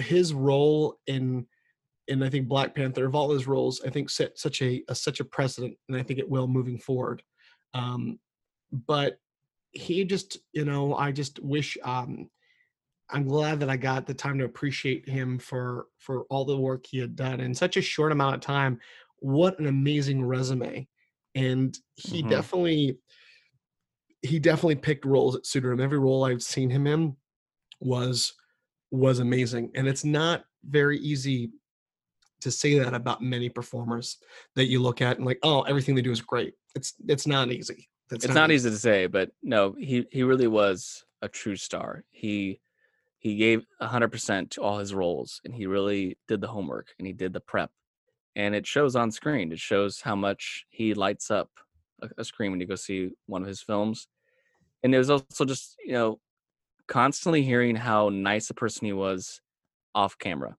his role in and I think Black Panther of all his roles, I think set such a, a such a precedent, and I think it will moving forward. Um, but he just, you know, I just wish um, I'm glad that I got the time to appreciate him for for all the work he had done in such a short amount of time. What an amazing resume. And he Mhm. definitely he definitely picked roles that suited him. Every role I've seen him in was was amazing. And it's not very easy to say that about many performers that you look at and like, oh, everything they do is great. It's it's not easy. That's it's not easy to say, but no, he he really was a true star. He he gave hundred percent to all his roles, and he really did the homework and he did the prep, and it shows on screen. It shows how much he lights up a, a screen when you go see one of his films, and it was also just you know constantly hearing how nice a person he was off camera.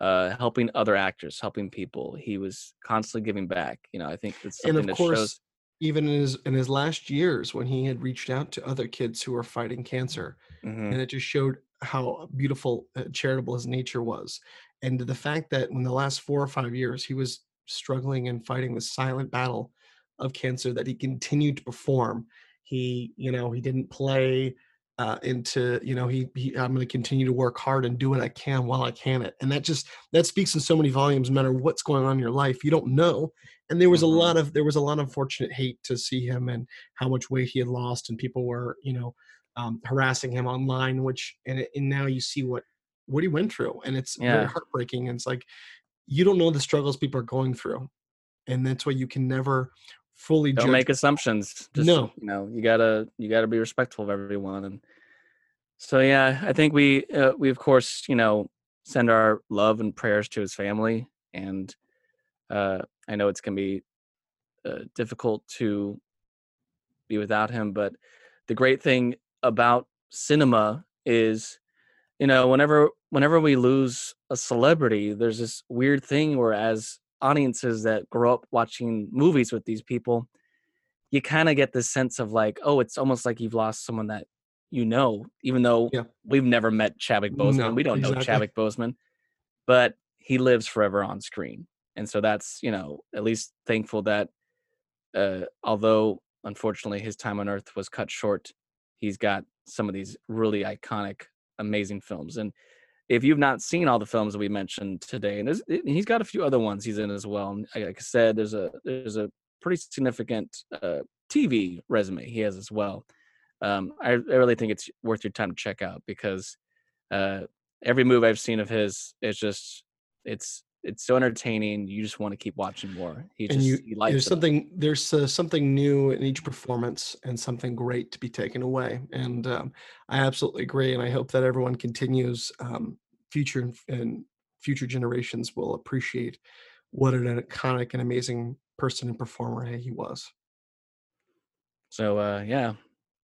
Uh, helping other actors, helping people. He was constantly giving back. You know, I think it's and of that course shows. even in his in his last years when he had reached out to other kids who were fighting cancer Mhm. and it just showed how beautiful uh, charitable his nature was and the fact that in the last four or five years he was struggling and fighting the silent battle of cancer that he continued to perform. He you know he didn't play uh, into you know he, he i'm going to continue to work hard and do what i can while i can it. And that just that speaks in so many volumes no matter what's going on in your life you don't know. And there was a lot of there was a lot of unfortunate hate to see him and how much weight he had lost and people were you know um, harassing him online which and, it, and now you see what what he went through and it's very heartbreaking and it's like you don't know the struggles people are going through and that's why you can never fully don't judge make assumptions just No. you know you gotta you gotta be respectful of everyone and so yeah i think we uh, we of course you know send our love and prayers to his family and uh i know it's gonna be uh, difficult to be without him but the great thing about cinema is you know whenever whenever we lose a celebrity there's this weird thing where as audiences that grow up watching movies with these people you kind of get this sense of like oh it's almost like you've lost someone that you know even though Yeah. we've never met Chadwick Boseman No, we don't know exactly. Chadwick Boseman but he lives forever on screen and so that's you know at least thankful that uh although unfortunately his time on earth was cut short he's got some of these really iconic amazing films and if you've not seen all the films that we mentioned today and there's, he's got a few other ones he's in as well and like I said there's a there's a pretty significant uh, tv resume he has as well. Um, I, I really think it's worth your time to check out because Uh, every move I've seen of his, it's just it's it's so entertaining. You just want to keep watching more. He just and you, he likes there's it. something there's uh, something new in each performance and something great to be taken away and um, i absolutely agree and i hope that everyone continues um, future and, future generations will appreciate what an iconic and amazing person and performer he was So uh, yeah,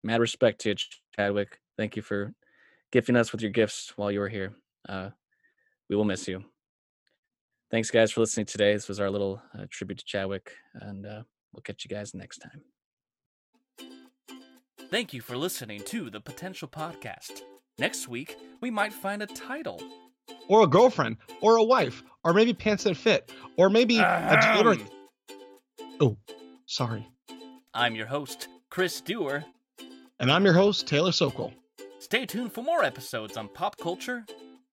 mad respect to you, Chadwick. Thank you for gifting us with your gifts while you were here. Uh, we will miss you. Thanks, guys, for listening today. This was our little uh, tribute to Chadwick, and uh, we'll catch you guys next time. Thank you for listening to the Potential Podcast. Next week, we might find a title. Or a girlfriend, or a wife, or maybe pants that fit, or maybe a deodorant. Oh, sorry. I'm your host, Chris Dewar. And I'm your host, Taylor Sokol. Stay tuned for more episodes on pop culture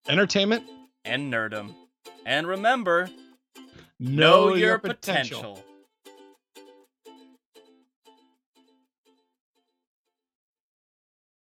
Entertainment, and nerdom. And remember, know, your potential.